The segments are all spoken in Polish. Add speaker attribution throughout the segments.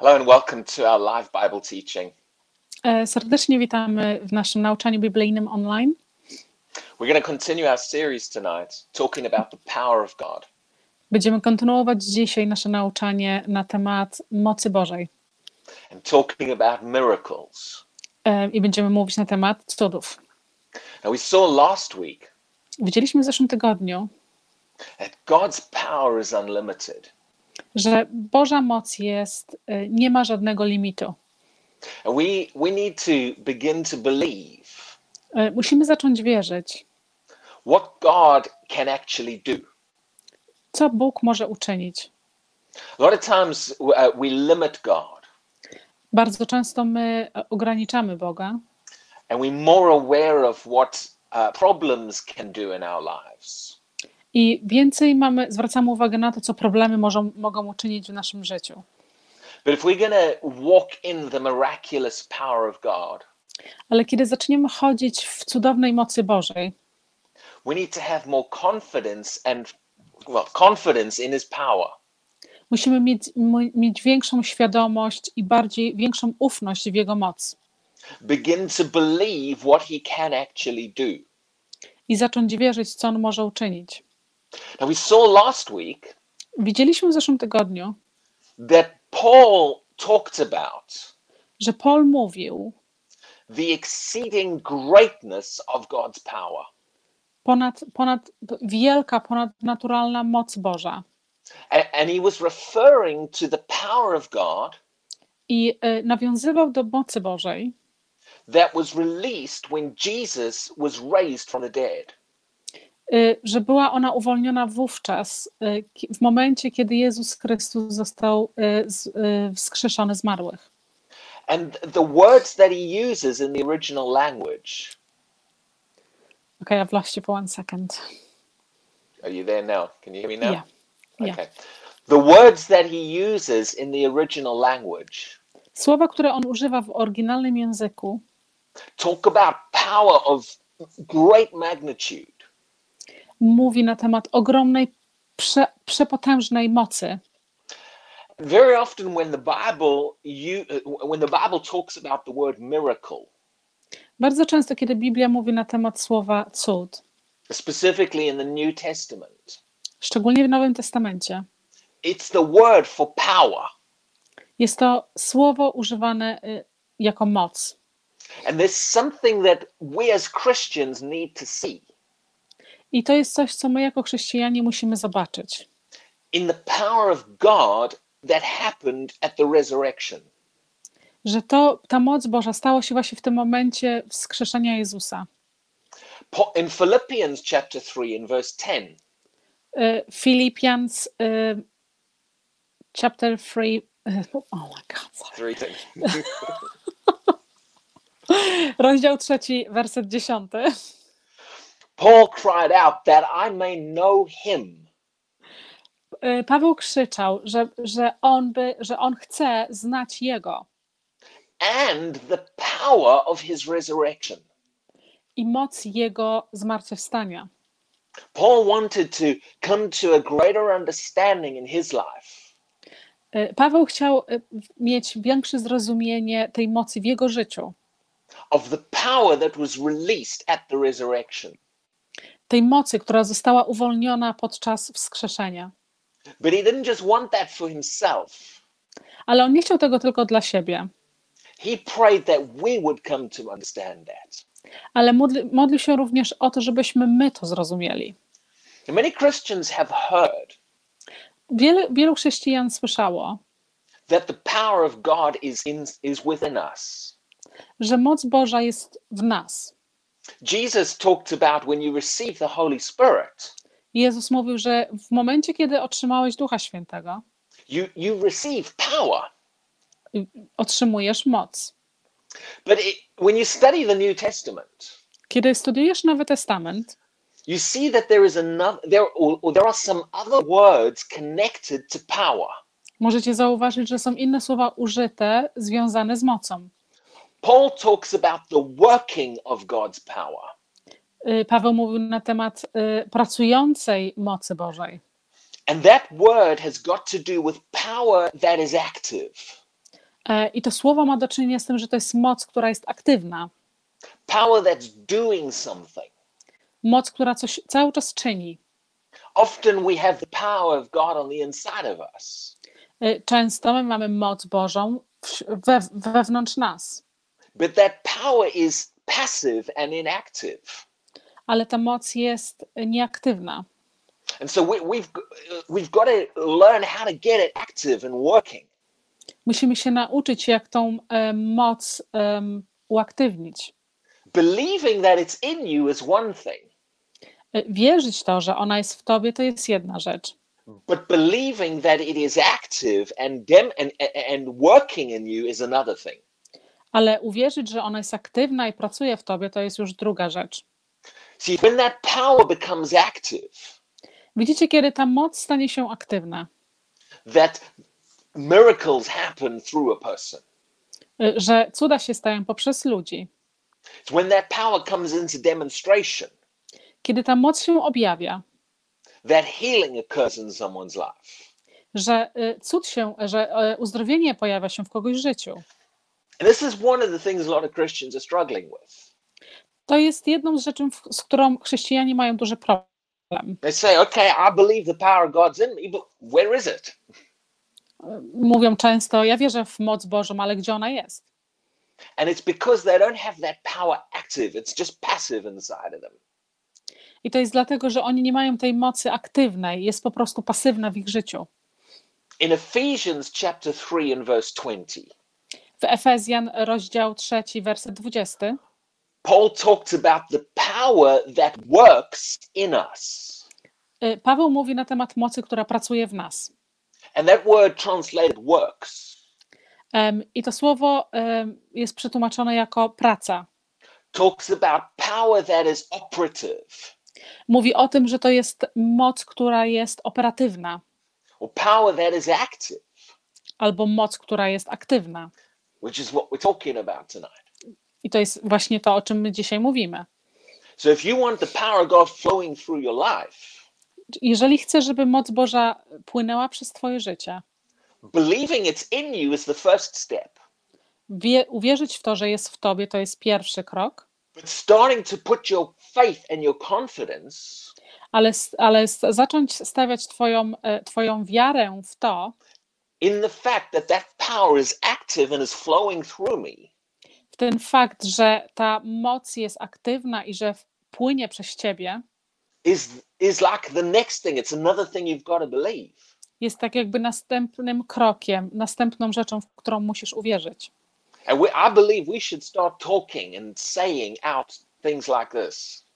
Speaker 1: Hello and welcome to our live Bible teaching.
Speaker 2: E, Serdecznie witamy w naszym nauczaniu biblijnym online.
Speaker 1: We're going to continue our series tonight talking about the power of God.
Speaker 2: Będziemy kontynuować dzisiaj nasze nauczanie na temat mocy Bożej
Speaker 1: and talking about miracles.
Speaker 2: E, i będziemy mówić na temat cudów.
Speaker 1: Now, we saw last week
Speaker 2: Widzieliśmy w zeszłym tygodniu,
Speaker 1: that God's power is unlimited.
Speaker 2: Że Boża moc jest, e, nie ma żadnego limitu.
Speaker 1: We, we need to begin to believe
Speaker 2: E, Musimy zacząć wierzyć,
Speaker 1: what God can actually do.
Speaker 2: co Bóg może uczynić.
Speaker 1: A lot of times uh, we limit God
Speaker 2: Bardzo często my e, ograniczamy Boga
Speaker 1: and we're more aware of what uh, problems can do in our lives.
Speaker 2: I więcej mamy, zwracamy uwagę na to, co problemy możą, mogą uczynić w naszym życiu.
Speaker 1: God,
Speaker 2: Ale kiedy zaczniemy chodzić w cudownej mocy Bożej,
Speaker 1: we need to have more confidence and well confidence in his power
Speaker 2: musimy mieć, mieć większą świadomość i bardziej większą ufność w Jego moc
Speaker 1: begin to believe what he can actually do
Speaker 2: i zacząć wierzyć, co On może uczynić.
Speaker 1: Now we saw last week
Speaker 2: Widzieliśmy w zeszłym tygodniu,
Speaker 1: that paul talked about
Speaker 2: że Paul mówił
Speaker 1: the exceeding greatness of god's power
Speaker 2: ponad, ponad wielka, ponadnaturalna moc Boża.
Speaker 1: A- and he was referring to the power of god
Speaker 2: I y, nawiązywał do mocy Bożej,
Speaker 1: that was released when jesus was raised from the dead
Speaker 2: że była ona uwolniona wówczas, y, w momencie, kiedy Jezus Chrystus został y, y, wskrzeszony z marłych.
Speaker 1: and the words that he uses in the original language
Speaker 2: Okay, I've lost you for one second.
Speaker 1: are you there now can you hear me now
Speaker 2: Yeah. Yeah.
Speaker 1: okay the words that he uses in the original language
Speaker 2: Słowa, które on używa w oryginalnym języku,
Speaker 1: talk about power of great magnitude.
Speaker 2: Mówi na temat ogromnej, prze, przepotężnej mocy.
Speaker 1: Very often, when the Bible you when the Bible talks about the word miracle,
Speaker 2: Bardzo często, kiedy Biblia mówi na temat słowa cud,
Speaker 1: specifically in the New Testament,
Speaker 2: szczególnie w Nowym Testamencie,
Speaker 1: it's the word for power,
Speaker 2: jest to słowo używane y, jako moc.
Speaker 1: and there's something that we as Christians need to see
Speaker 2: I to jest coś, co my jako chrześcijanie musimy zobaczyć.
Speaker 1: in the power of God that happened at the resurrection.
Speaker 2: Że to, ta moc Boża stała się właśnie w tym momencie wskrzeszenia Jezusa.
Speaker 1: In Philippians chapter three, in verse ten,
Speaker 2: Y, Filipians y, chapter 3 y, oh my god, sorry.
Speaker 1: three ten.
Speaker 2: rozdział trzeci, werset dziesiąty.
Speaker 1: Paul cried out that I may know Him
Speaker 2: Y, Paweł krzyczał, że, że, on by, że on chce znać Jego
Speaker 1: and the power of his resurrection.
Speaker 2: i moc Jego zmartwychwstania.
Speaker 1: Paul wanted to come to a greater understanding in his life
Speaker 2: Y, Paweł chciał y, mieć większe zrozumienie tej mocy w jego życiu,
Speaker 1: of the power that was released at the resurrection.
Speaker 2: Tej mocy, która została uwolniona podczas wskrzeszenia.
Speaker 1: But he didn't just want that for himself.
Speaker 2: Ale on nie chciał tego tylko dla siebie,
Speaker 1: He prayed that we would come to understand that.
Speaker 2: ale modli, modlił się również o to, żebyśmy my to zrozumieli.
Speaker 1: And many Christians have heard
Speaker 2: Wiele, wielu chrześcijan słyszało,
Speaker 1: that the power of God is in, is within us.
Speaker 2: że moc Boża jest w nas.
Speaker 1: Jesus talked about when you receive the Holy Spirit,
Speaker 2: Jezus mówił, że w momencie, kiedy otrzymałeś Ducha Świętego,
Speaker 1: you, you receive power.
Speaker 2: otrzymujesz moc.
Speaker 1: But it, when you study the New Testament,
Speaker 2: Kiedy studiujesz Nowy Testament,
Speaker 1: you see that there is another there or there are some other words connected to power.
Speaker 2: możecie zauważyć, że są inne słowa użyte związane z mocą.
Speaker 1: Paul talks about the working of God's power.
Speaker 2: Y, Paweł mówił na temat y, pracującej mocy Bożej.
Speaker 1: And that word has got to do with power that is active.
Speaker 2: E, I to słowo ma do czynienia z tym, że to jest moc, która jest aktywna,
Speaker 1: power that's doing something.
Speaker 2: moc, która coś cały czas czyni.
Speaker 1: Often we have the power of God on the inside of us,
Speaker 2: E, Często my mamy moc Bożą w- we, wewnątrz nas,
Speaker 1: but that power is passive and inactive.
Speaker 2: ale ta moc jest nieaktywna.
Speaker 1: And so we, we've we've got to learn how to get it active and working.
Speaker 2: Musimy się nauczyć, jak tą e, moc em, uaktywnić.
Speaker 1: Believing that it's in you is one thing,
Speaker 2: E, Wierzyć to, że ona jest w tobie, to jest jedna rzecz.
Speaker 1: but believing that it is active and dem- and, and working in you is another thing.
Speaker 2: Ale uwierzyć, że ona jest aktywna i pracuje w tobie, to jest już druga rzecz.
Speaker 1: See, when that power becomes active,
Speaker 2: Widzicie, kiedy ta moc stanie się aktywna,
Speaker 1: that miracles happen through a person.
Speaker 2: e, że cuda się stają poprzez ludzi.
Speaker 1: It's when that power comes into demonstration
Speaker 2: Kiedy ta moc się objawia,
Speaker 1: that healing occurs in someone's life.
Speaker 2: że e, cud się, że e, uzdrowienie pojawia się w kogoś życiu.
Speaker 1: And this is one of the things a lot of Christians are struggling with.
Speaker 2: To jest jedną z rzeczy, z którą chrześcijanie mają duży problem.
Speaker 1: They say, okay, I believe the power of God's in me, but where is it?
Speaker 2: Mówią często, ja wierzę w moc Bożą, ale gdzie ona jest?
Speaker 1: And it's because they don't have that power active, it's just passive inside of them.
Speaker 2: I to jest dlatego, że oni nie mają tej mocy aktywnej, jest po prostu pasywna w ich życiu.
Speaker 1: In Ephesians chapter 3 and verse 20,
Speaker 2: W Efezjan, rozdział 3, werset 20,
Speaker 1: Paul talks about the power that works in us.
Speaker 2: y, Paweł mówi na temat mocy, która pracuje w nas.
Speaker 1: And that word translated works
Speaker 2: Em, I to słowo em, jest przetłumaczone jako praca.
Speaker 1: talks about power that is operative
Speaker 2: Mówi o tym, że to jest moc, która jest operatywna,
Speaker 1: or power that is active,
Speaker 2: albo moc, która jest aktywna.
Speaker 1: Which is what we're talking about tonight.
Speaker 2: I to jest właśnie to, o czym my dzisiaj mówimy.
Speaker 1: So if you want the power of God flowing through your life,
Speaker 2: Jeżeli chcesz, żeby moc Boża płynęła przez Twoje życie,
Speaker 1: believing it's in you is the first step.
Speaker 2: wie, uwierzyć w to, że jest w Tobie, to jest pierwszy krok,
Speaker 1: But starting to put your faith and your confidence
Speaker 2: ale, ale zacząć stawiać twoją, e, twoją wiarę w to,
Speaker 1: in the fact that that power is active and is flowing through me
Speaker 2: w ten fakt, że ta moc jest aktywna i że płynie przez Ciebie,
Speaker 1: is is like the next thing. It's another thing you've got to believe.
Speaker 2: jest tak jakby następnym krokiem, następną rzeczą, w którą musisz uwierzyć.
Speaker 1: And we, I believe we should start talking and saying out things like this.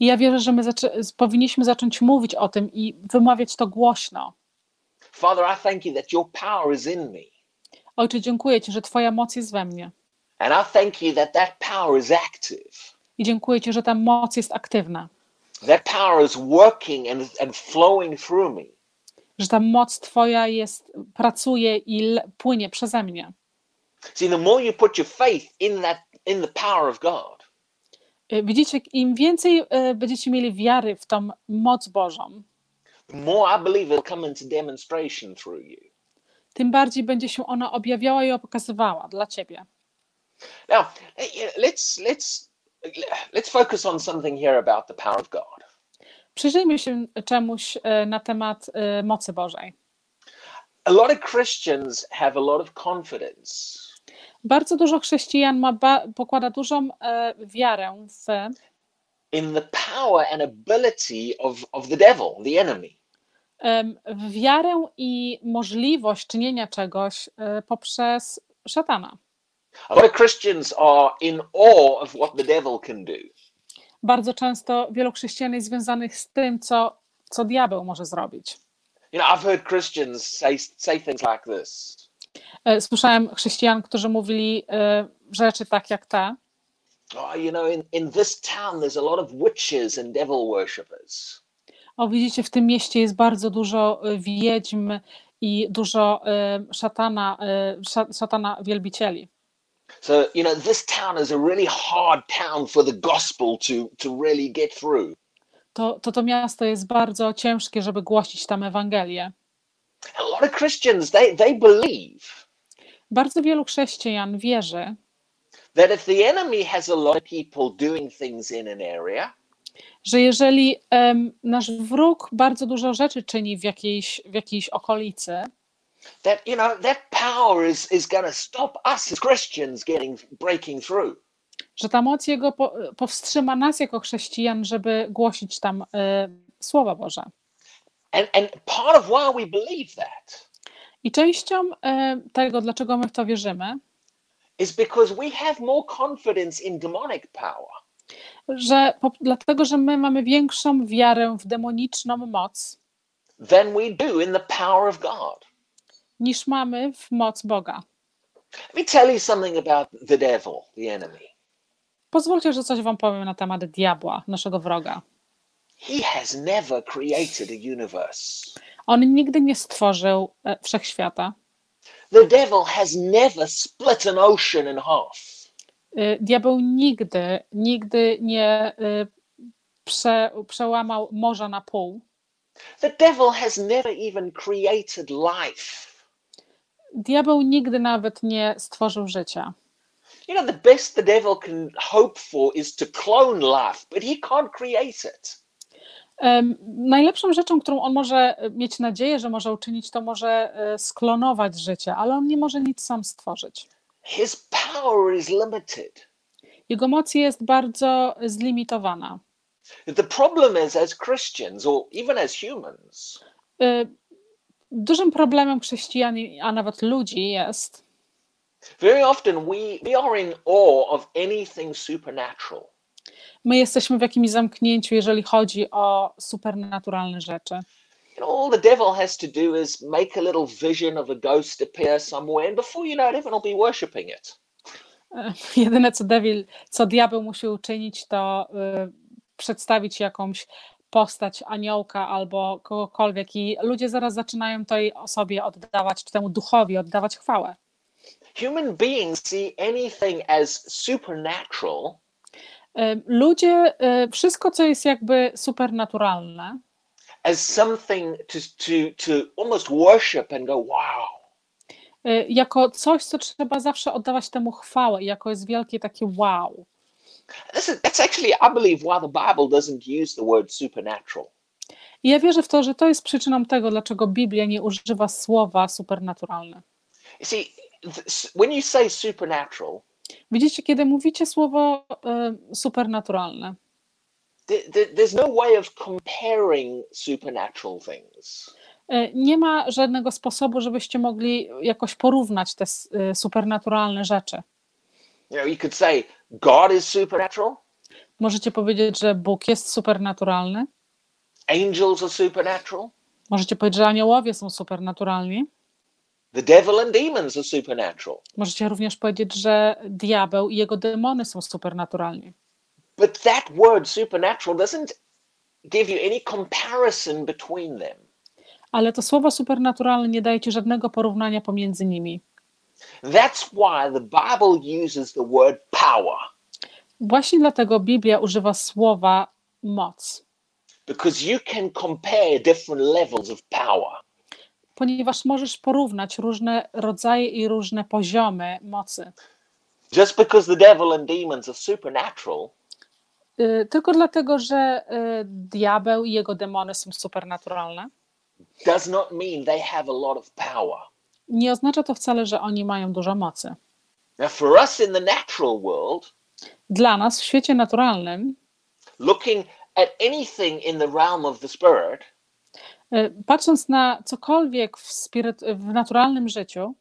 Speaker 2: I ja wierzę, że my zaczę- powinniśmy zacząć mówić o tym i wymawiać to głośno.
Speaker 1: Father, I thank you that your power is in me.
Speaker 2: Ojcze, dziękuję Ci, że Twoja moc jest we mnie.
Speaker 1: And I thank you that that power is active.
Speaker 2: I dziękuję Ci, że ta moc jest aktywna,
Speaker 1: That power is working and, and flowing through me.
Speaker 2: że ta moc Twoja jest, pracuje i płynie przeze mnie.
Speaker 1: See, the more you put your faith in that in the power of God,
Speaker 2: Y, Widzicie, im więcej y, będziecie mieli wiary w tą moc Bożą,
Speaker 1: more I believe it'll come into demonstration through you.
Speaker 2: tym bardziej będzie się ona objawiała i pokazywała dla ciebie.
Speaker 1: Now, let's let's let's focus on something here about the power of God.
Speaker 2: Przyjrzyjmy się czemuś y, na temat y, mocy Bożej.
Speaker 1: A lot of Christians have a lot of confidence
Speaker 2: Bardzo dużo chrześcijan ma pokłada dużą e, wiarę w,
Speaker 1: in the power and ability of, of the devil, the enemy.
Speaker 2: em, w wiarę i możliwość czynienia czegoś e, poprzez szatana.
Speaker 1: A lot of Christians are in awe of what the devil can do.
Speaker 2: Bardzo często wielu chrześcijan jest związanych z tym, co, co diabeł może zrobić.
Speaker 1: You know, I've heard Christians say say things like this.
Speaker 2: E, Słyszałem chrześcijan, którzy mówili e, rzeczy tak jak te.
Speaker 1: Oh, you know, in, in this town there's a lot of witches and devil worshippers.
Speaker 2: O, widzicie, w tym mieście jest bardzo dużo e, wiedźm i dużo e, szatana, sza- szatana wielbicieli.
Speaker 1: So, you know, this town is a really hard town for the gospel to to really get through.
Speaker 2: To, to to miasto jest bardzo ciężkie, żeby głosić tam Ewangelię.
Speaker 1: A lot of Christians they they believe
Speaker 2: Bardzo wielu chrześcijan wierzy,
Speaker 1: that if the enemy has a lot of people doing things in an area,
Speaker 2: że jeżeli em, nasz wróg bardzo dużo rzeczy czyni w jakiejś, w jakiejś okolicy,
Speaker 1: that you know that power is is going to stop us as Christians getting breaking through.
Speaker 2: że ta moc jego po, powstrzyma nas jako chrześcijan, żeby głosić tam e, Słowa Boże.
Speaker 1: And and part of why we believe that
Speaker 2: I częścią e, tego, dlaczego my w to wierzymy,
Speaker 1: is because we have more confidence in demonic power
Speaker 2: że po, dlatego, że my mamy większą wiarę w demoniczną moc,
Speaker 1: than we do in the power of God.
Speaker 2: niż mamy w moc Boga.
Speaker 1: Let me tell you something about the devil, the enemy.
Speaker 2: Pozwólcie, że coś wam powiem na temat diabła, naszego wroga.
Speaker 1: He has never created a universe.
Speaker 2: On nigdy nie stworzył e, wszechświata.
Speaker 1: The devil has never split an ocean in half.
Speaker 2: Y, Diabeł nigdy, nigdy nie y, prze, przełamał morza na pół.
Speaker 1: The devil has never even created life.
Speaker 2: Diabeł nigdy nawet nie stworzył życia.
Speaker 1: You know, the best the devil can hope for is to clone life, but he can't create it.
Speaker 2: Najlepszą rzeczą, którą on może mieć nadzieję, że może uczynić, to może e, sklonować życie, ale on nie może nic sam stworzyć.
Speaker 1: His power is limited.
Speaker 2: Jego moc jest bardzo zlimitowana.
Speaker 1: The problem is, as Christians or even as humans,
Speaker 2: Y, Dużym problemem chrześcijan, a nawet ludzi jest,
Speaker 1: very often we, we are in awe of anything supernatural.
Speaker 2: My jesteśmy w jakimś zamknięciu, jeżeli chodzi o supernaturalne rzeczy.
Speaker 1: Know, all the devil has to do is make a little vision of a ghost appear somewhere, and before you know it, everyone will be worshipping it.
Speaker 2: Jedyne, co, devil, co diabeł musi uczynić, to y, przedstawić jakąś postać aniołka albo kogokolwiek i ludzie zaraz zaczynają tej osobie oddawać, czy temu duchowi oddawać chwałę.
Speaker 1: Human beings see anything as supernatural
Speaker 2: Ludzie, y, wszystko, co jest jakby supernaturalne,
Speaker 1: as something to, to, to almost worship and go, wow.
Speaker 2: y, jako coś, co trzeba zawsze oddawać temu chwałę, jako jest wielkie takie wow.
Speaker 1: This is, that's actually, I believe, why the Bible doesn't use the word supernatural.
Speaker 2: I ja wierzę w to, że to jest przyczyną tego, dlaczego Biblia nie używa słowa supernaturalne.
Speaker 1: You see, when you say supernatural,
Speaker 2: Widzicie, kiedy mówicie słowo y, supernaturalne,
Speaker 1: th- th- there's no way of comparing supernatural things.
Speaker 2: y, nie ma żadnego sposobu, żebyście mogli jakoś porównać te y, supernaturalne rzeczy.
Speaker 1: You know, you could say God is supernatural,
Speaker 2: Możecie powiedzieć, że Bóg jest supernaturalny.
Speaker 1: angels are supernatural,
Speaker 2: Możecie powiedzieć, że aniołowie są supernaturalni.
Speaker 1: The devil and demons are supernatural.
Speaker 2: Możecie również powiedzieć, że diabeł i jego demony są supernaturalni.
Speaker 1: But that word supernatural doesn't give you any comparison between them.
Speaker 2: Ale to słowo supernaturalne nie daje ci żadnego porównania pomiędzy nimi.
Speaker 1: That's why the Bible uses the word power,
Speaker 2: Właśnie dlatego Biblia używa słowa moc,
Speaker 1: because you can compare different levels of power.
Speaker 2: Ponieważ możesz porównać różne rodzaje i różne poziomy mocy.
Speaker 1: Just because the devil and demons are supernatural
Speaker 2: Y, Tylko dlatego, że y, diabeł i jego demony są supernaturalne,
Speaker 1: does not mean they have a lot of power.
Speaker 2: nie oznacza to wcale, że oni mają dużo mocy.
Speaker 1: Now, for us in the natural world,
Speaker 2: Dla nas w świecie naturalnym,
Speaker 1: looking at anything in the realm of the spirit,
Speaker 2: patrząc na cokolwiek w, spiryt, w naturalnym życiu,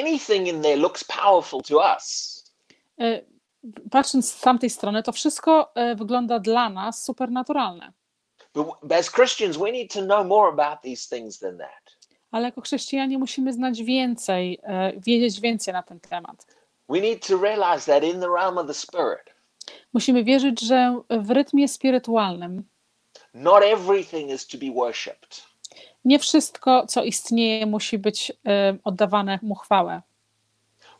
Speaker 1: anything in there looks powerful to us.
Speaker 2: y, patrząc z tamtej strony, to wszystko y, wygląda dla nas supernaturalne.
Speaker 1: But as Christians, we need to know more about these things than that.
Speaker 2: Ale jako chrześcijanie musimy znać więcej, wiedzieć więcej na ten temat.
Speaker 1: We need to realize that in the realm of the spirit,
Speaker 2: Musimy wierzyć, że w rytmie spirytualnym
Speaker 1: not everything is to be worshipped.
Speaker 2: nie wszystko, co istnieje, musi być oddawane mu chwałę.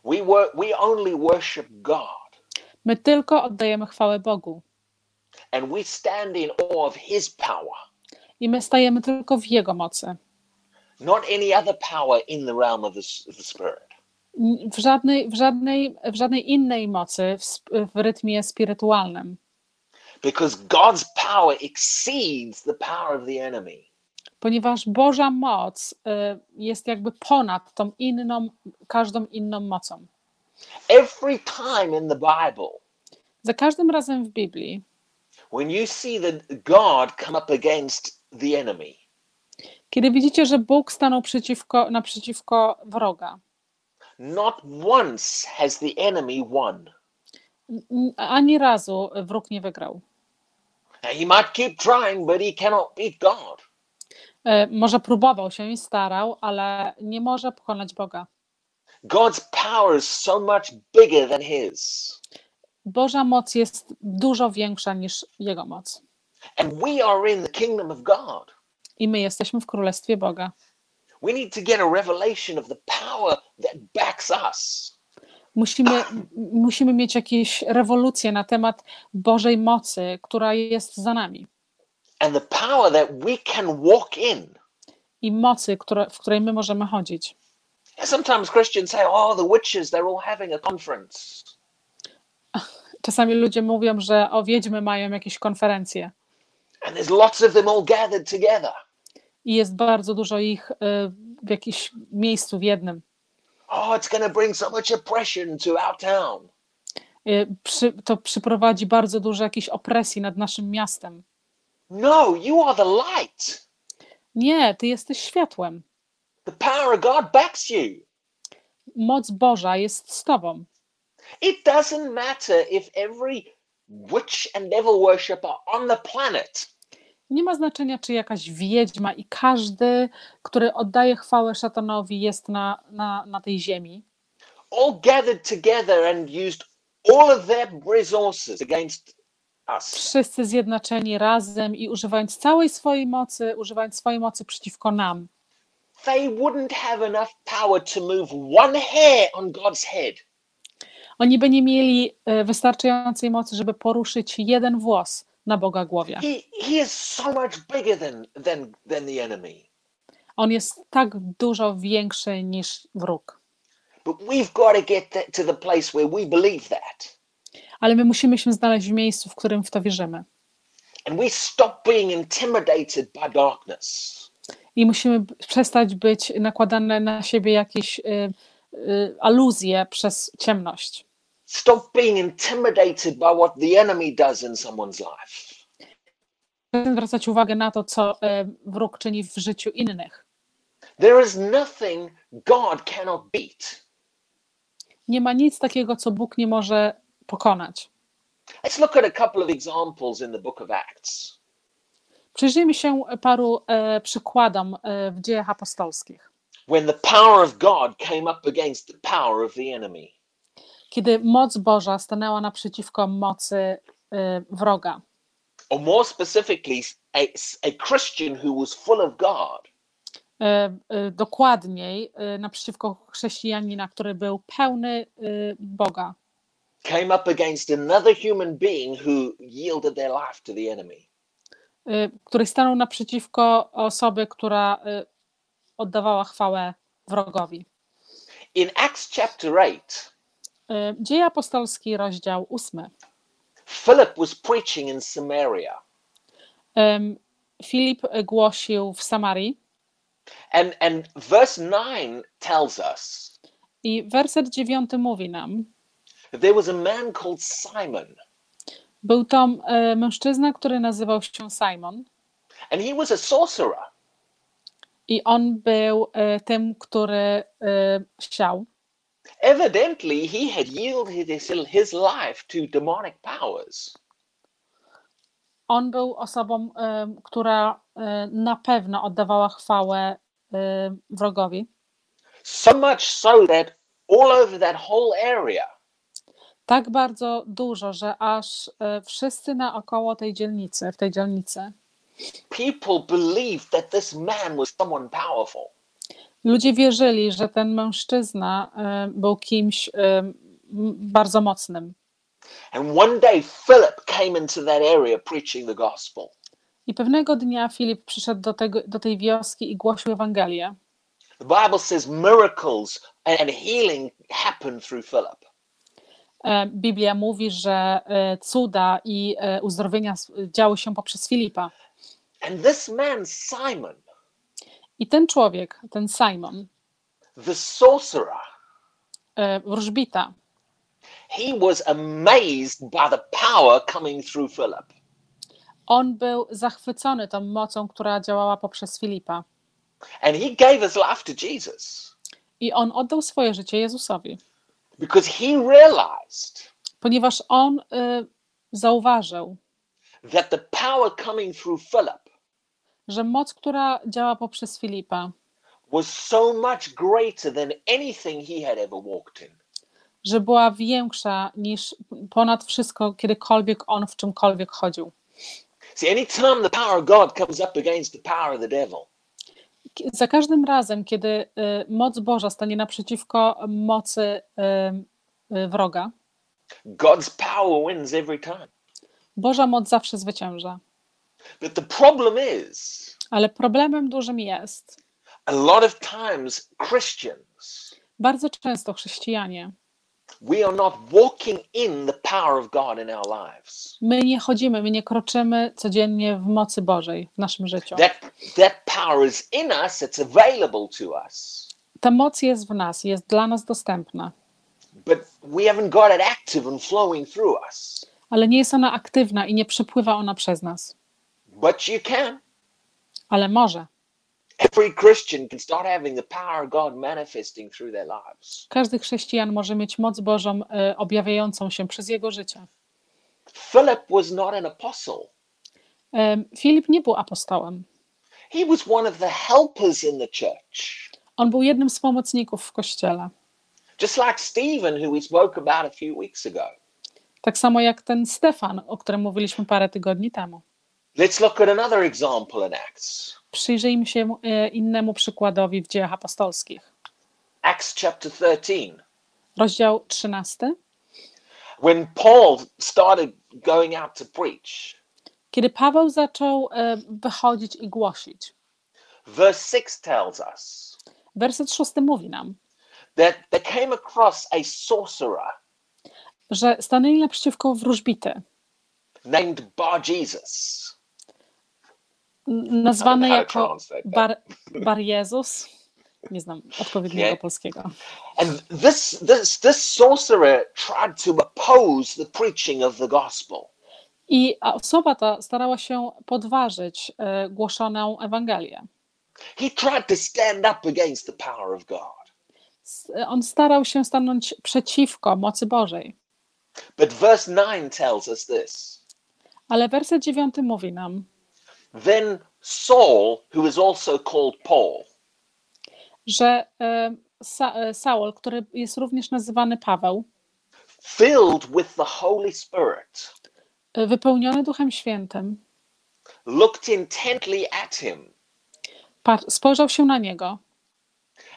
Speaker 1: We, wor- we only worship God
Speaker 2: My tylko oddajemy chwałę Bogu
Speaker 1: and we stand in awe of His power,
Speaker 2: i my stajemy tylko w Jego mocy.
Speaker 1: not any other power in the realm of the, s- of the spirit.
Speaker 2: w żadnej, w żadnej, w żadnej innej mocy w, w rytmie spirytualnym,
Speaker 1: because God's power exceeds the power of the enemy.
Speaker 2: ponieważ Boża moc y, jest jakby ponad tą inną, każdą inną mocą.
Speaker 1: Every time in the Bible,
Speaker 2: Za każdym razem w Biblii,
Speaker 1: when you see that God come up against the enemy,
Speaker 2: kiedy widzicie, że Bóg stanął przeciwko, naprzeciwko wroga,
Speaker 1: not once has the enemy won.
Speaker 2: ani razu wróg nie wygrał.
Speaker 1: He might keep trying, but he cannot beat God.
Speaker 2: E, Może próbował się i starał, ale nie może pokonać Boga.
Speaker 1: God's power is so much bigger than his.
Speaker 2: Boża moc jest dużo większa niż jego moc.
Speaker 1: And we are in the kingdom of God.
Speaker 2: I my jesteśmy w królestwie Boga.
Speaker 1: We need to get a revelation of the power that backs us.
Speaker 2: Musimy, musimy mieć jakieś rewolucje na temat Bożej mocy, która jest za nami.
Speaker 1: and the power that we can walk in.
Speaker 2: I mocy, które, w której my możemy chodzić.
Speaker 1: Sometimes Christians say, oh, the witches, they're all having a conference.
Speaker 2: Czasami ludzie mówią, że o wiedźmy mają jakieś konferencje
Speaker 1: And there's lots of them all gathered together.
Speaker 2: i jest bardzo dużo ich y, w jakimś miejscu w jednym.
Speaker 1: Oh, it's going to bring so much oppression to our town.
Speaker 2: Y, Przy, to przyprowadzi bardzo dużo jakiejś opresji nad naszym miastem.
Speaker 1: No, you are the light.
Speaker 2: Nie, ty jesteś światłem.
Speaker 1: The power of God backs you.
Speaker 2: Moc Boża jest z tobą.
Speaker 1: It doesn't matter if every witch and devil worshipper on the planet
Speaker 2: Nie ma znaczenia, czy jakaś wiedźma i każdy, który oddaje chwałę szatanowi, jest na, na, na tej ziemi.
Speaker 1: all gathered together and used all of their resources against us.
Speaker 2: Wszyscy zjednoczeni razem i używając całej swojej mocy, używając swojej mocy przeciwko nam.
Speaker 1: They wouldn't have enough power to move one hair on God's head.
Speaker 2: Oni by nie mieli e, wystarczającej mocy, żeby poruszyć jeden włos na Boga głowie.
Speaker 1: He, he is so much bigger than, than, than the enemy.
Speaker 2: On jest tak dużo większy niż wróg.
Speaker 1: But we've got to get that to the place where we believe that.
Speaker 2: Ale my musimy się znaleźć w miejscu, w którym w to wierzymy.
Speaker 1: And we stop being intimidated by darkness.
Speaker 2: I musimy przestać być nakładane na siebie jakieś y, y, aluzje przez ciemność.
Speaker 1: Stop being intimidated by what the enemy does in someone's life.
Speaker 2: Zwracać uwagę na to, co y, wróg czyni w życiu innych.
Speaker 1: There is nothing God cannot beat.
Speaker 2: Nie ma nic takiego, co Bóg nie może pokonać.
Speaker 1: Let's look at a couple of examples in the book of Acts.
Speaker 2: Przyjrzyjmy się paru e, przykładom e, w dziejach apostolskich.
Speaker 1: when the power of God came up against the power of the enemy.
Speaker 2: Kiedy moc Boża stanęła naprzeciwko mocy e, wroga.
Speaker 1: Or more specifically, a, a Christian who was full of God
Speaker 2: E, e, Dokładniej naprzeciwko chrześcijanina, który był pełny Boga.
Speaker 1: came up against another human being who yielded their life to the enemy.
Speaker 2: który stanął naprzeciwko osoby, która oddawała chwałę wrogowi.
Speaker 1: In Acts chapter 8,
Speaker 2: E, Dzieje apostolskie, rozdział 8.
Speaker 1: Philip was preaching in Samaria.
Speaker 2: Filip głosił w Samarii
Speaker 1: And, and verse 9 tells us
Speaker 2: i werset 9 mówi nam,
Speaker 1: there was a man called Simon,
Speaker 2: był to e, mężczyzna, który nazywał się Simon
Speaker 1: and he was a sorcerer.
Speaker 2: i on był e, tym, który siał.
Speaker 1: Evidently, he had yielded his, his life to demonic powers.
Speaker 2: On był osobą, która e, na pewno oddawała chwałę e, wrogowi.
Speaker 1: So much so that all over that whole area,
Speaker 2: Tak bardzo dużo, że aż e, wszyscy naokoło tej dzielnicy, w tej dzielnicy,
Speaker 1: people believed that this man was someone powerful.
Speaker 2: Ludzie wierzyli, że ten mężczyzna e, był kimś e, bardzo mocnym.
Speaker 1: And one day, Philip came into that area preaching the gospel.
Speaker 2: I pewnego dnia Filip przyszedł do, tego, do tej wioski i głosił Ewangelię.
Speaker 1: The Bible says miracles and healing happened through Philip.
Speaker 2: E, Biblia mówi, że cuda i uzdrowienia działy się poprzez Filipa.
Speaker 1: And this man, Simon,
Speaker 2: I ten człowiek, ten Simon,
Speaker 1: the sorcerer,
Speaker 2: e, wróżbita,
Speaker 1: he was amazed by the power coming through Philip.
Speaker 2: on był zachwycony tą mocą, która działała poprzez Filipa.
Speaker 1: And he gave his life to Jesus
Speaker 2: I on oddał swoje życie Jezusowi,
Speaker 1: because he realized
Speaker 2: ponieważ on y, zauważył,
Speaker 1: that the power coming through Philip
Speaker 2: że moc, która działa poprzez Filipa,
Speaker 1: so
Speaker 2: że była większa niż ponad wszystko, kiedykolwiek on w czymkolwiek chodził.
Speaker 1: See, anytime the power of God comes up against the power of the devil,
Speaker 2: Za każdym razem, kiedy y, moc Boża stanie naprzeciwko mocy y, y, wroga,
Speaker 1: God's power wins every time.
Speaker 2: Boża moc zawsze zwycięża.
Speaker 1: But the problem is,
Speaker 2: Ale problemem dużym jest,
Speaker 1: a lot of times Christians,
Speaker 2: bardzo często chrześcijanie,
Speaker 1: we are not walking in the power of God in our lives.
Speaker 2: my nie chodzimy, my nie kroczymy codziennie w mocy Bożej w naszym życiu.
Speaker 1: That that power is in us, it's available to us.
Speaker 2: Ta moc jest w nas, jest dla nas dostępna,
Speaker 1: But we haven't got it active and flowing through us.
Speaker 2: ale nie jest ona aktywna i nie przepływa ona przez nas.
Speaker 1: But you can.
Speaker 2: Ale może.
Speaker 1: Every Christian can start having the power of God manifesting through their lives.
Speaker 2: Każdy chrześcijan może mieć moc Bożą y, objawiającą się przez jego życie.
Speaker 1: Philip was not an apostle.
Speaker 2: Em, Filip nie był apostołem.
Speaker 1: He was one of the helpers in the church.
Speaker 2: On był jednym z pomocników w kościele.
Speaker 1: Just like Stephen, who we spoke about a few weeks ago.
Speaker 2: Tak samo jak ten Stefan, o którym mówiliśmy parę tygodni temu.
Speaker 1: Let's look at another example in Acts.
Speaker 2: Przyjrzyjmy się e, innemu przykładowi w dziejach apostolskich.
Speaker 1: Acts chapter 13.
Speaker 2: Rozdział 13.
Speaker 1: When Paul started going out to preach,
Speaker 2: Kiedy Paweł zaczął e, wychodzić i głosić,
Speaker 1: verse 6 tells us
Speaker 2: werset 6 mówi nam,
Speaker 1: that they came across a sorcerer
Speaker 2: że stanęli naprzeciwko wróżbity,
Speaker 1: named Bar Jesus.
Speaker 2: Nazwany jako
Speaker 1: that?
Speaker 2: Bar, Bar Jezus. Nie znam odpowiedniego
Speaker 1: Nie.
Speaker 2: polskiego.
Speaker 1: And this, this, this sorcerer tried to oppose the preaching of the gospel.
Speaker 2: I osoba ta starała się podważyć e, głoszoną Ewangelię.
Speaker 1: He tried to stand up against the power of God.
Speaker 2: S- On starał się stanąć przeciwko mocy Bożej.
Speaker 1: But verse 9 tells us this
Speaker 2: Ale werset 9 mówi nam,
Speaker 1: Then Saul, who is also called Paul,
Speaker 2: że e, Sa, e, Saul, który jest również nazywany Paweł,
Speaker 1: filled with the Holy Spirit,
Speaker 2: e, wypełniony Duchem Świętym,
Speaker 1: looked intently at him.
Speaker 2: spojrzał się na niego.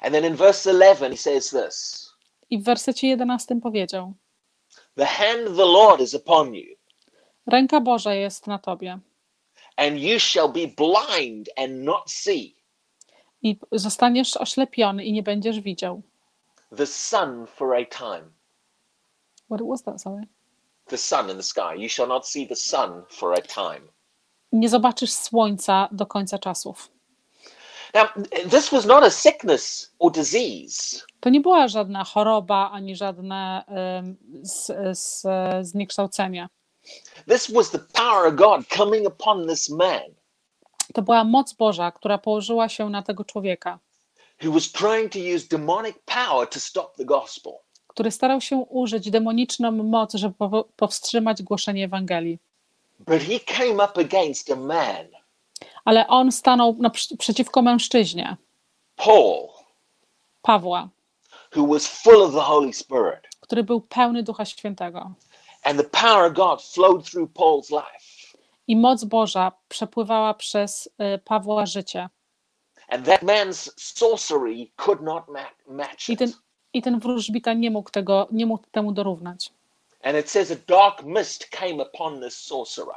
Speaker 1: And then in verse 11, he says this.
Speaker 2: I w wersecie 11 powiedział:
Speaker 1: The hand of the Lord is upon you,
Speaker 2: Ręka Boża jest na tobie
Speaker 1: and you shall be blind and not see
Speaker 2: i zostaniesz oślepiony i nie będziesz widział.
Speaker 1: the sun for a time.
Speaker 2: What was that, sorry?
Speaker 1: The sun in the sky. You shall not see the sun for a time.
Speaker 2: Nie zobaczysz słońca do końca czasów.
Speaker 1: Now, this was not a sickness or disease.
Speaker 2: To nie była żadna choroba ani żadne em, z, z, zniekształcenie.
Speaker 1: This was the power of God coming upon this man
Speaker 2: To była moc Boża, która położyła się na tego człowieka,
Speaker 1: who was trying to use demonic power to stop the gospel.
Speaker 2: który starał się użyć demoniczną moc, żeby powstrzymać głoszenie Ewangelii.
Speaker 1: But he came up against a man,
Speaker 2: Ale on stanął naprzy- przeciwko mężczyźnie,
Speaker 1: Paul,
Speaker 2: Pawła,
Speaker 1: who was full of the Holy Spirit.
Speaker 2: który był pełny Ducha Świętego.
Speaker 1: And the power of God flowed through Paul's life.
Speaker 2: I moc Boża przepływała przez y, Pawła życie.
Speaker 1: And that man's sorcery could not ma- match
Speaker 2: I ten,
Speaker 1: it.
Speaker 2: I ten wróżbita nie mógł, tego, nie mógł temu dorównać.
Speaker 1: And it says a dark mist came upon this sorcerer.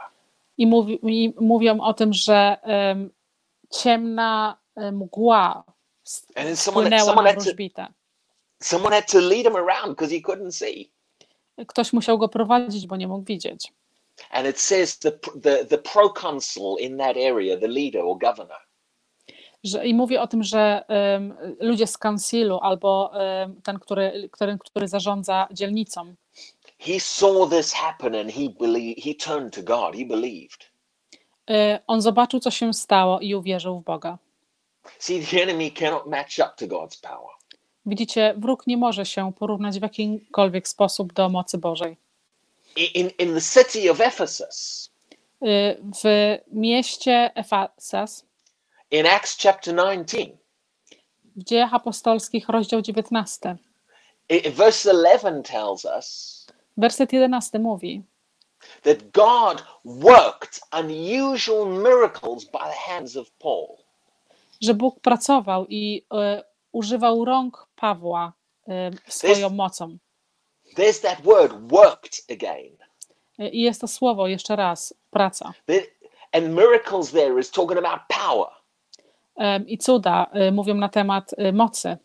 Speaker 2: I, mówi, i mówią o tym, że em, ciemna e, mgła s-
Speaker 1: And then someone,
Speaker 2: spłynęła
Speaker 1: someone,
Speaker 2: na
Speaker 1: had to,
Speaker 2: wróżbitę.
Speaker 1: someone had to lead him around because he couldn't see.
Speaker 2: Ktoś musiał go prowadzić, bo nie mógł widzieć.
Speaker 1: And it says the, the, the proconsul in that area, the leader or governor,
Speaker 2: Że, I mówi o tym, że em, ludzie z kansilu albo em, ten, który, który, który zarządza dzielnicą,
Speaker 1: he saw this happen and he believed, he turned to God. He believed.
Speaker 2: y, on zobaczył, co się stało i uwierzył w Boga.
Speaker 1: See, the enemy cannot match up to God's power.
Speaker 2: Widzicie, wróg nie może się porównać w jakimkolwiek sposób do mocy Bożej.
Speaker 1: In, in the city of Ephesus,
Speaker 2: Y, W mieście Efesas,
Speaker 1: in Acts chapter 19,
Speaker 2: w dziejach apostolskich, rozdział 19,
Speaker 1: i- verse 11 tells us
Speaker 2: werset 11 mówi,
Speaker 1: that God worked unusual miracles by the hands of Paul.
Speaker 2: że Bóg pracował i y, używał rąk Pawła y, swoją mocą.
Speaker 1: There's that word worked again.
Speaker 2: Y, I jest to słowo jeszcze raz, praca.
Speaker 1: And miracles there is talking about power.
Speaker 2: I cuda y, mówią na temat mocy.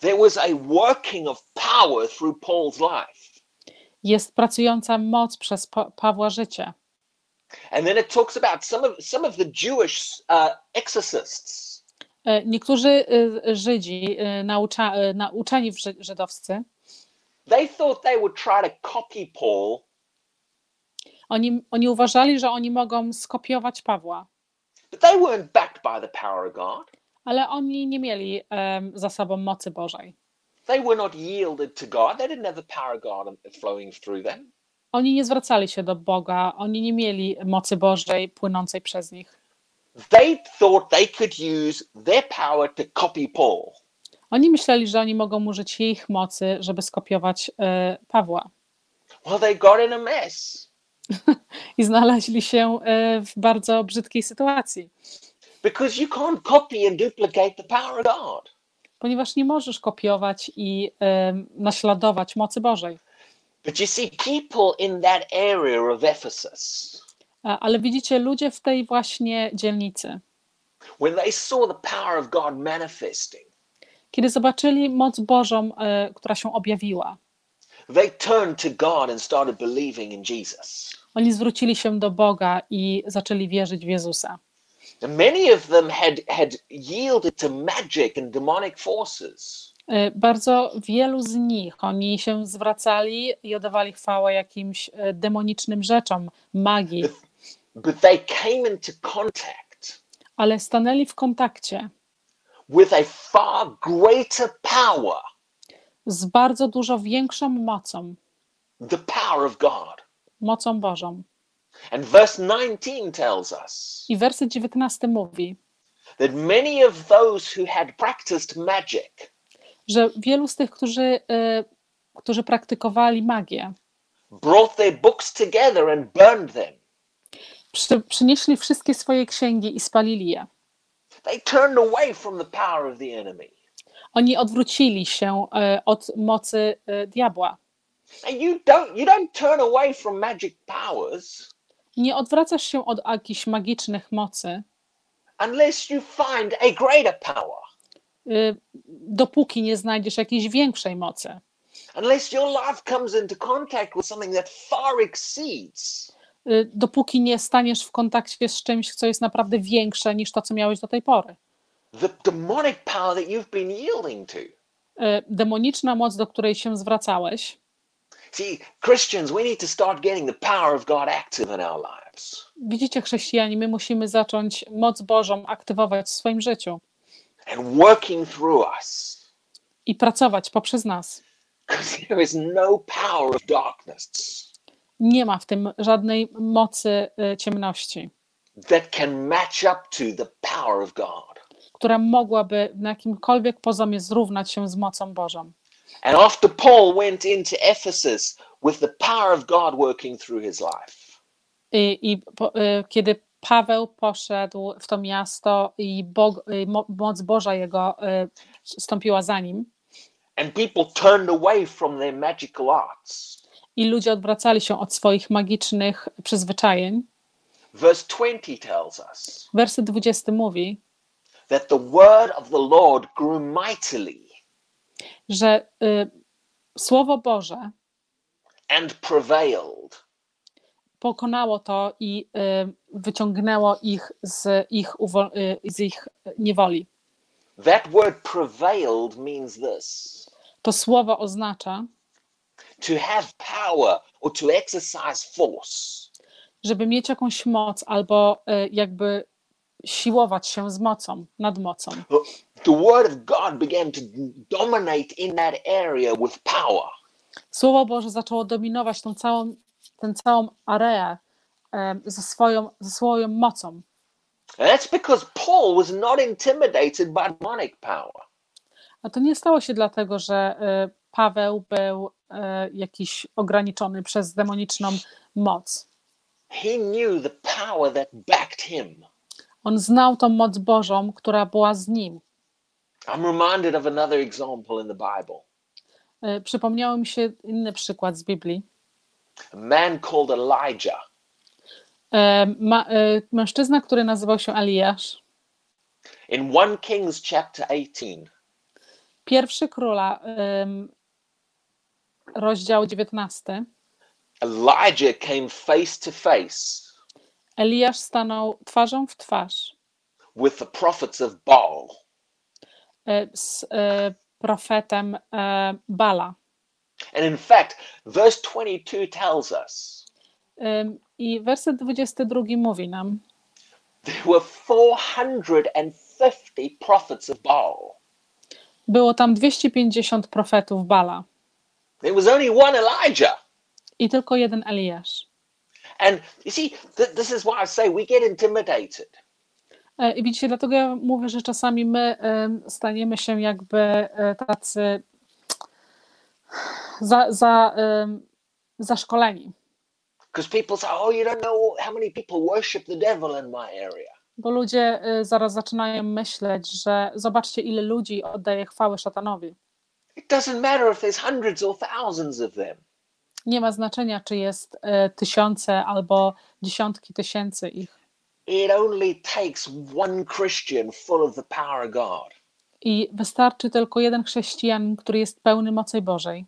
Speaker 1: There was a working of power through Paul's life.
Speaker 2: Jest pracująca moc przez pa- Pawła życie.
Speaker 1: And then it talks about some of some of the Jewish uh, exorcists.
Speaker 2: E, Niektórzy y, Żydzi, y, naucza, nauczani żydowscy,
Speaker 1: They thought they would try to copy Paul,
Speaker 2: oni, oni uważali, że oni mogą skopiować Pawła,
Speaker 1: but they weren't backed by the power of God.
Speaker 2: ale oni nie mieli em, za sobą mocy Bożej.
Speaker 1: They were not yielded to God. They didn't have the power of God flowing through them.
Speaker 2: Oni nie zwracali się do Boga, oni nie mieli mocy Bożej płynącej przez nich.
Speaker 1: They thought they could use their power to copy Paul.
Speaker 2: Oni myśleli, że oni mogą użyć ich mocy, żeby skopiować e, Pawła.
Speaker 1: Well, they got in a mess
Speaker 2: I znaleźli się e, w bardzo brzydkiej sytuacji,
Speaker 1: because you can't copy and duplicate the power of God.
Speaker 2: ponieważ nie możesz kopiować i em, naśladować mocy Bożej.
Speaker 1: But you see, people in that area of Ephesus,
Speaker 2: Ale widzicie, ludzie w tej właśnie dzielnicy, kiedy zobaczyli moc Bożą, e, która się objawiła, oni zwrócili się do Boga i zaczęli wierzyć w Jezusa.
Speaker 1: And many of them had, had yielded to magic and demonic forces.
Speaker 2: E, Bardzo wielu z nich, oni się zwracali i oddawali chwałę jakimś e, demonicznym rzeczom, magii,
Speaker 1: But they came into contact
Speaker 2: ale stanęli w kontakcie
Speaker 1: with a far greater power,
Speaker 2: z bardzo dużo większą mocą,
Speaker 1: the power of God.
Speaker 2: mocą Bożą.
Speaker 1: And verse 19 tells us
Speaker 2: I werset 19 mówi,
Speaker 1: that many of those who had practiced magic
Speaker 2: że wielu z tych, którzy, e, którzy praktykowali magię,
Speaker 1: brought their books together and burned them.
Speaker 2: Przy, przynieśli wszystkie swoje księgi i spalili je.
Speaker 1: They turned away from the power of the enemy.
Speaker 2: Oni odwrócili się e, od mocy e, diabła.
Speaker 1: And you don't you don't turn away from magic powers
Speaker 2: Nie odwracasz się od jakichś magicznych mocy,
Speaker 1: unless you find a greater power.
Speaker 2: y, dopóki nie znajdziesz jakiejś większej mocy.
Speaker 1: Unless your life comes into contact with something that far exceeds
Speaker 2: Dopóki nie staniesz w kontakcie z czymś, co jest naprawdę większe niż to, co miałeś do tej pory.
Speaker 1: the demonic power that you've been yielding to.
Speaker 2: Y, Demoniczna moc, do której się zwracałeś.
Speaker 1: See, Christians, we need to start getting the power of God active in our lives.
Speaker 2: Widzicie, chrześcijanie, my musimy zacząć moc Bożą aktywować w swoim życiu
Speaker 1: and working through us.
Speaker 2: i pracować poprzez nas.
Speaker 1: There is no power of darkness
Speaker 2: Nie ma w tym żadnej mocy y, ciemności,
Speaker 1: that can match up to the power of God.
Speaker 2: która mogłaby na jakimkolwiek poziomie zrównać się z mocą Bożą.
Speaker 1: And after Paul went into Ephesus with the power of God working through his life,
Speaker 2: I, i po, y, kiedy Paweł poszedł w to miasto i Bog, y, mo, moc Boża jego y, stąpiła za nim,
Speaker 1: and people turned away from their magical arts.
Speaker 2: I ludzie odwracali się od swoich magicznych przyzwyczajeń.
Speaker 1: Verse 20 tells us
Speaker 2: Werset 20 mówi,
Speaker 1: that the word of the Lord grew mightily
Speaker 2: że y, Słowo Boże
Speaker 1: and prevailed.
Speaker 2: pokonało to i y, wyciągnęło ich z ich, y, z ich niewoli.
Speaker 1: That word prevailed means this
Speaker 2: To słowo oznacza,
Speaker 1: to have power or to exercise force.
Speaker 2: żeby mieć jakąś moc albo y, jakby siłować się z mocą, nad mocą.
Speaker 1: The word of God began to dominate in that area with power.
Speaker 2: Słowo Boże zaczęło dominować tą całą, tę całą areę em, ze swoją, ze swoją mocą.
Speaker 1: And that's because Paul was not intimidated by demonic power.
Speaker 2: A to nie stało się dlatego, że y, Paweł był y, jakiś ograniczony przez demoniczną moc.
Speaker 1: He knew the power that backed him.
Speaker 2: On znał tą moc Bożą, która była z nim.
Speaker 1: I'm reminded of another example in the Bible.
Speaker 2: Y, Przypomniał mi się inny przykład z Biblii.
Speaker 1: A man called Elijah.
Speaker 2: E, Ma, mężczyzna, który nazywał się Eliasz,
Speaker 1: In 1 Kings chapter 18,
Speaker 2: pierwszy króla, rozdział 19.
Speaker 1: Elijah came face to face
Speaker 2: Eliasz stanął twarzą w twarz
Speaker 1: with the prophets of Baal.
Speaker 2: y, z y, profetem y, Bala.
Speaker 1: And in fact, verse 22 tells us
Speaker 2: Ym, I werset 22 mówi nam,
Speaker 1: there were 450 prophets of Baal.
Speaker 2: było tam 250 profetów Bala
Speaker 1: There was only one Elijah.
Speaker 2: i tylko jeden Eliasz.
Speaker 1: And you see, th- this is why I say we get intimidated.
Speaker 2: E, I widzicie, dlatego ja mówię, że czasami my staniemy się jakby e, tacy za, za, ym, zaszkoleni. Bo ludzie y, zaraz zaczynają myśleć, że zobaczcie, ile ludzi oddaje chwałę szatanowi.
Speaker 1: It doesn't matter if there's hundreds or thousands of them.
Speaker 2: Nie ma znaczenia, czy jest y, tysiące albo dziesiątki tysięcy ich.
Speaker 1: It only takes one Christian full of the power of God
Speaker 2: I wystarczy tylko jeden chrześcijan, który jest pełny mocy Bożej,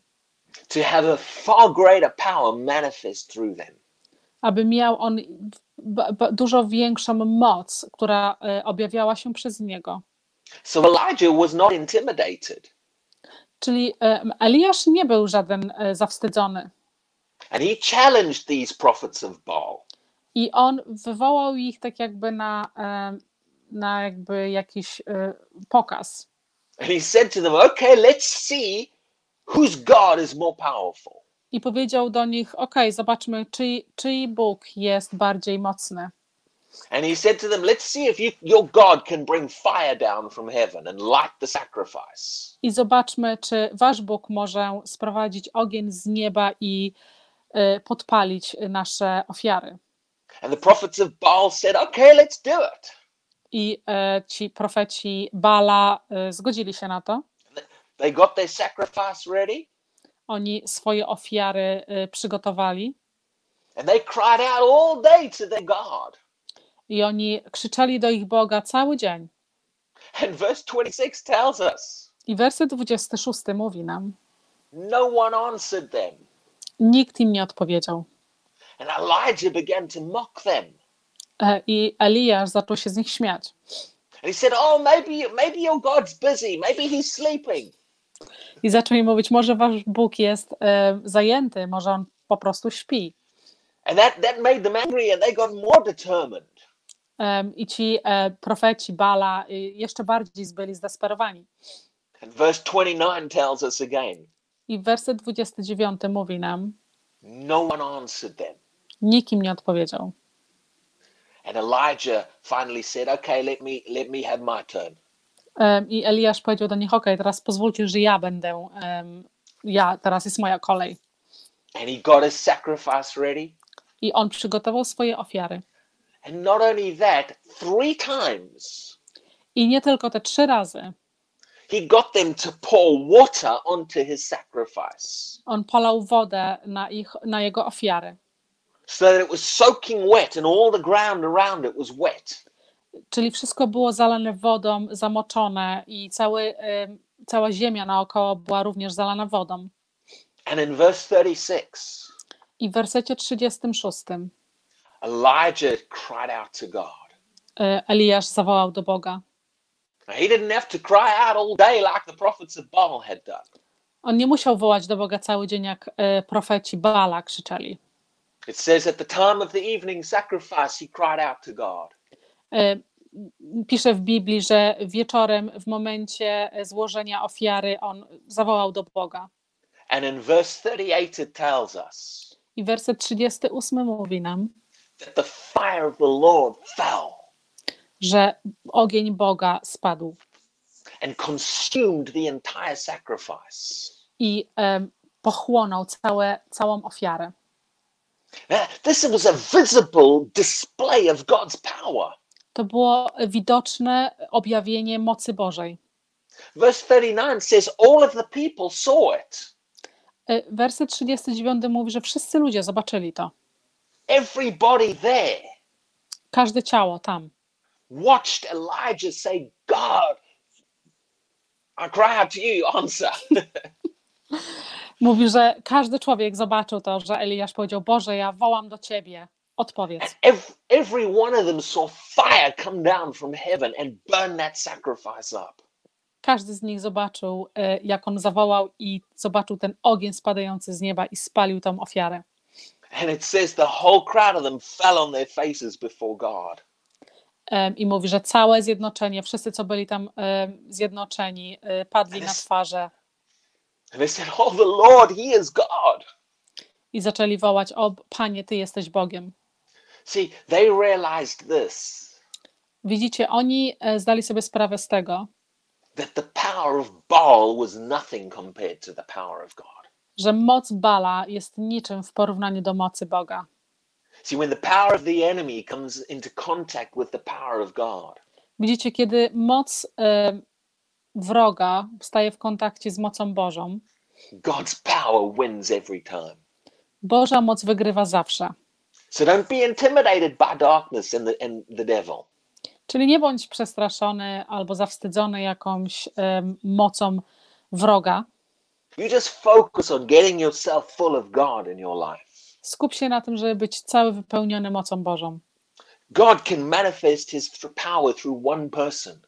Speaker 1: to have a far greater power manifest through them.
Speaker 2: aby miał on dużo większą moc, która y, objawiała się przez niego.
Speaker 1: So Elijah was not intimidated.
Speaker 2: Czyli y, Eliasz nie był żaden y, zawstydzony.
Speaker 1: And he challenged these prophets of Baal.
Speaker 2: I on wywołał ich tak jakby na, y, na jakby jakiś pokaz.
Speaker 1: And he said to them, okay, let's see whose God is more powerful.
Speaker 2: I powiedział do nich: OK, zobaczmy, czyj, czyj Bóg jest bardziej mocny.
Speaker 1: And he said to them, let's see if you, your God can bring fire down from heaven and light the sacrifice.
Speaker 2: I zobaczmy, czy wasz Bóg może sprowadzić ogień z nieba i y, podpalić nasze ofiary.
Speaker 1: And the prophets of Baal said, okay, let's do it.
Speaker 2: I y, ci profeci Bala y, zgodzili się na to.
Speaker 1: They got their sacrifice ready
Speaker 2: Oni swoje ofiary przygotowali
Speaker 1: and they cried out all day to their God.
Speaker 2: I oni krzyczeli do ich Boga cały dzień.
Speaker 1: And verse 26 tells us
Speaker 2: I werset 26 mówi nam:
Speaker 1: no one answered them.
Speaker 2: Nikt im nie odpowiedział.
Speaker 1: And Elijah began to mock them.
Speaker 2: E, I Eliasz zaczął się z nich śmiać.
Speaker 1: And he said, Oh, maybe, maybe your God's busy. Maybe he's sleeping.
Speaker 2: I zaczął mi mówić, może wasz Bóg jest e, zajęty, może on po prostu śpi.
Speaker 1: And that, that made them angry and they got more determined.
Speaker 2: I ci e, profeci Bala y, jeszcze bardziej byli zdesperowani.
Speaker 1: And verse 29 tells us again
Speaker 2: I werset 29 mówi nam,
Speaker 1: no one answered them.
Speaker 2: nikim nie odpowiedział.
Speaker 1: And Elijah finally said, Okay, let me, let me have my turn.
Speaker 2: I Eliasz powiedział do nich, ok, teraz pozwólcie, że ja będę, em, ja, teraz jest moja kolej.
Speaker 1: And he got his sacrifice ready.
Speaker 2: I on przygotował swoje ofiary.
Speaker 1: And not only that, three times
Speaker 2: I nie tylko te trzy razy.
Speaker 1: he got them to pour water onto his sacrifice
Speaker 2: On polał wodę na, ich, na jego ofiary.
Speaker 1: so that it was soaking wet and all the ground around it was wet.
Speaker 2: Czyli wszystko było zalane wodą, zamoczone i cały, cała ziemia naokoło była również zalana wodą.
Speaker 1: And in verse 36,
Speaker 2: I w wersecie 36
Speaker 1: Elijah cried out to God.
Speaker 2: e, Eliasz zawołał do Boga.
Speaker 1: He didn't have to cry out all day like the prophets of Baal had done.
Speaker 2: On nie musiał wołać do Boga cały dzień, jak e, profeci Baala krzyczeli.
Speaker 1: It says at the time of the evening sacrifice, he cried out to God.
Speaker 2: E, Pisze w Biblii, że wieczorem, w momencie złożenia ofiary, on zawołał do Boga.
Speaker 1: And in verse 38, it tells us
Speaker 2: I werset 38 mówi nam,
Speaker 1: that the fire of the Lord fell
Speaker 2: że ogień Boga spadł
Speaker 1: and consumed the entire sacrifice.
Speaker 2: i em, pochłonął całe, całą ofiarę.
Speaker 1: Now, This was a visible display of God's power.
Speaker 2: To było widoczne objawienie mocy Bożej.
Speaker 1: Verse 39 says, All of the people saw it.
Speaker 2: E, Werset 39 mówi, że wszyscy ludzie zobaczyli to.
Speaker 1: Everybody there
Speaker 2: Każde ciało tam.
Speaker 1: watched Elijah say, God, I cry out to you, answer.
Speaker 2: Mówi, że każdy człowiek zobaczył to, że Eliasz powiedział: Boże, ja wołam do ciebie, odpowiedz.
Speaker 1: Every, every one of them saw fire come down from heaven and burn that sacrifice up.
Speaker 2: Każdy z nich zobaczył, e, jak on zawołał, i zobaczył ten ogień spadający z nieba i spalił tą ofiarę.
Speaker 1: And it says the whole crowd of them fell on their faces before God.
Speaker 2: I mówi, że całe zjednoczenie, wszyscy, co byli tam zjednoczeni, e, padli na twarze
Speaker 1: And they said, Oh, the Lord, He is God.
Speaker 2: i zaczęli wołać: O Panie, Ty jesteś Bogiem.
Speaker 1: See, they realized this
Speaker 2: Widzicie, oni e, zdali sobie sprawę z tego,
Speaker 1: that the power of Baal was nothing compared to the power of God.
Speaker 2: Że moc Bala jest niczym w porównaniu do mocy Boga.
Speaker 1: See, when the power of the enemy comes into contact with the power of God,
Speaker 2: Widzicie, kiedy moc e, wroga staje w kontakcie z mocą Bożą,
Speaker 1: God's power wins every time.
Speaker 2: Boża moc wygrywa zawsze.
Speaker 1: So don't be intimidated by darkness and the, and the devil.
Speaker 2: Czyli nie bądź przestraszony albo zawstydzony jakąś em, mocą wroga.
Speaker 1: You just focus on getting yourself full of God in your life.
Speaker 2: Skup się na tym, żeby być cały wypełniony mocą Bożą.
Speaker 1: God can manifest his power through one person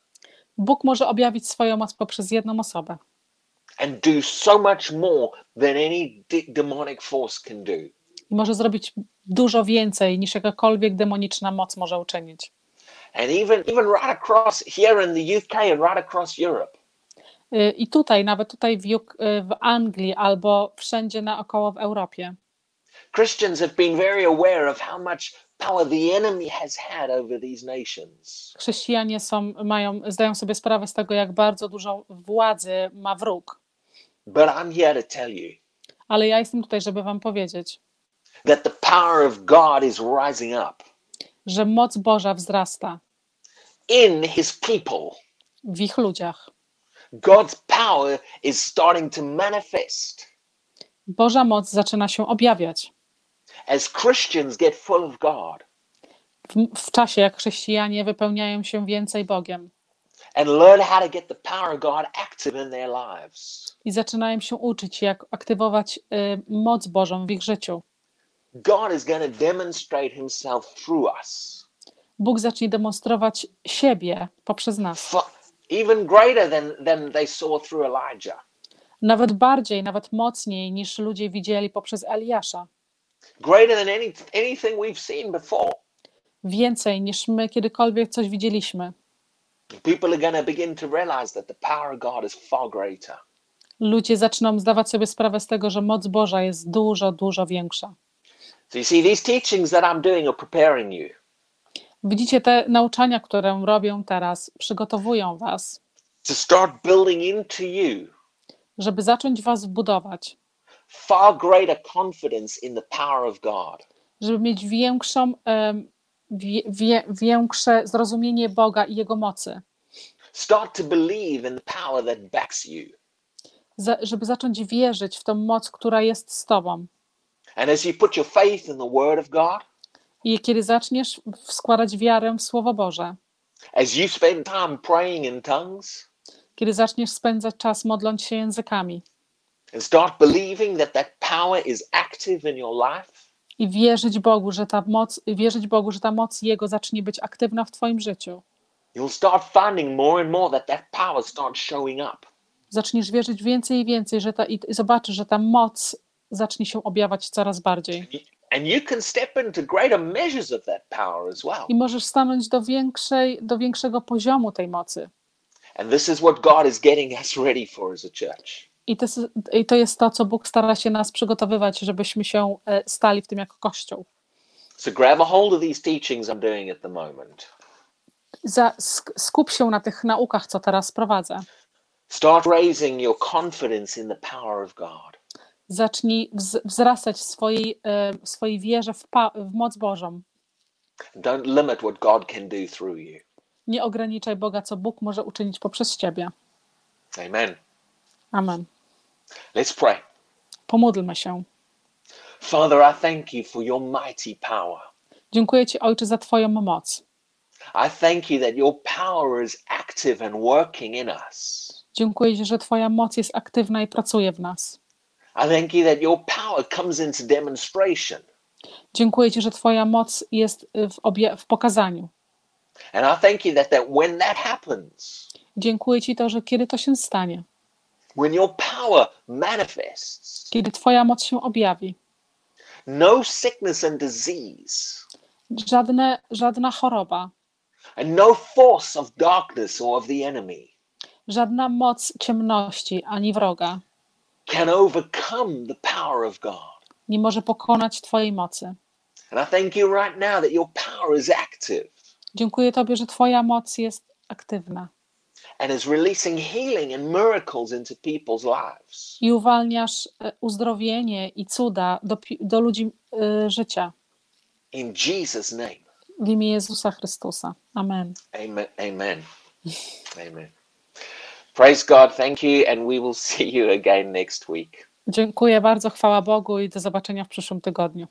Speaker 2: Bóg może objawić swoją moc poprzez jedną osobę
Speaker 1: and do so much more than any de- demonic force can do.
Speaker 2: i może zrobić dużo więcej niż jakakolwiek demoniczna moc może uczynić.
Speaker 1: And even even right across here in the UK and right across Europe,
Speaker 2: I tutaj, nawet tutaj w, UK, y, w Anglii albo wszędzie naokoło w Europie,
Speaker 1: Christians have been very aware of how much power the enemy has had over these nations.
Speaker 2: chrześcijanie są, mają, zdają sobie sprawę z tego, jak bardzo dużo władzy ma wróg.
Speaker 1: But I'm here to tell you
Speaker 2: Ale ja jestem tutaj, żeby Wam powiedzieć,
Speaker 1: that the power of God is rising up
Speaker 2: że moc Boża wzrasta
Speaker 1: in his people.
Speaker 2: w ich ludziach.
Speaker 1: God's power is starting to manifest
Speaker 2: Boża moc zaczyna się objawiać
Speaker 1: as Christians get full of God
Speaker 2: w, w czasie, jak chrześcijanie wypełniają się więcej Bogiem
Speaker 1: and learn how to get the power of God active in their lives.
Speaker 2: i zaczynają się uczyć, jak aktywować y, moc Bożą w ich życiu.
Speaker 1: God is going to demonstrate himself through us,
Speaker 2: Bóg zacznie demonstrować siebie poprzez nas.
Speaker 1: Even greater than, than they saw through Elijah,
Speaker 2: Nawet bardziej, nawet mocniej niż ludzie widzieli poprzez Eliasza.
Speaker 1: greater than any, anything we've seen before.
Speaker 2: Więcej niż my kiedykolwiek coś widzieliśmy.
Speaker 1: People are going to begin to realize that the power of God is far greater.
Speaker 2: Ludzie zaczną zdawać sobie sprawę z tego, że moc Boża jest dużo, dużo większa.
Speaker 1: So you see, these teachings that I'm doing are preparing you
Speaker 2: Widzicie, te nauczania, które robią teraz, przygotowują Was,
Speaker 1: to start building into you
Speaker 2: żeby zacząć Was budować,
Speaker 1: far greater confidence in the power of God.
Speaker 2: żeby mieć większą, em, wie, wie, większe zrozumienie Boga i Jego mocy,
Speaker 1: Start to believe in the power that backs you.
Speaker 2: za, żeby zacząć wierzyć w tą moc, która jest z Tobą.
Speaker 1: And as you put your faith in the Word of God,
Speaker 2: I kiedy zaczniesz składać wiarę w Słowo Boże,
Speaker 1: As you spend time praying in tongues
Speaker 2: Kiedy zaczniesz spędzać czas modląc się językami
Speaker 1: and start believing that that power is active in your life,
Speaker 2: i wierzyć Bogu, że ta moc, wierzyć Bogu, że ta moc Jego zacznie być aktywna w Twoim życiu.
Speaker 1: you'll start finding more and more that that power starts showing up.
Speaker 2: Zaczniesz wierzyć więcej i więcej, że ta, i i zobaczysz, że ta moc zacznie się objawiać coraz bardziej.
Speaker 1: And you can step into greater measures of that power as well.
Speaker 2: I możesz stanąć do, większej, do większego poziomu tej mocy.
Speaker 1: And this is what God is getting us ready for as a church.
Speaker 2: I to, jest- I to jest to, co Bóg stara się nas przygotowywać, żebyśmy się e, stali w tym jako Kościół.
Speaker 1: So grab a hold of these teachings I'm doing at the moment.
Speaker 2: Za, sk- skup się na tych naukach, co teraz prowadzę.
Speaker 1: Start raising your confidence in the power of God.
Speaker 2: Zacznij wz, wzrastać w swojej, e, w swojej wierze w, w moc Bożą.
Speaker 1: Don't limit what God can do through you.
Speaker 2: Nie ograniczaj Boga, co Bóg może uczynić poprzez Ciebie.
Speaker 1: Amen.
Speaker 2: Amen.
Speaker 1: Let's pray.
Speaker 2: Pomódlmy się.
Speaker 1: Father, I thank you for your mighty power.
Speaker 2: Dziękuję Ci, Ojcze, za Twoją moc.
Speaker 1: I thank you that your power is active and working in us.
Speaker 2: Dziękuję Ci, że Twoja moc jest aktywna i pracuje w nas.
Speaker 1: I thank you that your power comes into demonstration.
Speaker 2: Dziękuję Ci, że Twoja moc jest w, obie- w pokazaniu.
Speaker 1: And I thank you that, that when that happens,
Speaker 2: Dziękuję Ci to, że kiedy to się stanie,
Speaker 1: when your power manifests,
Speaker 2: kiedy Twoja moc się objawi,
Speaker 1: no sickness and disease,
Speaker 2: żadne, żadna choroba,
Speaker 1: and no force of darkness or of the enemy.
Speaker 2: Żadna moc ciemności ani wroga
Speaker 1: can overcome the power of God.
Speaker 2: nie może pokonać Twojej mocy.
Speaker 1: And I thank you right now that your power is active
Speaker 2: Dziękuję Tobie, że Twoja moc jest aktywna
Speaker 1: and is releasing healing and miracles into people's lives.
Speaker 2: i uwalniasz e, uzdrowienie i cuda do, do ludzi e, życia
Speaker 1: In Jesus' name.
Speaker 2: w imię Jezusa Chrystusa. Amen.
Speaker 1: Amen. Amen. Amen. Praise God. Thank you. And we will see you again next week.
Speaker 2: Dziękuję bardzo, chwała Bogu i do zobaczenia w przyszłym tygodniu.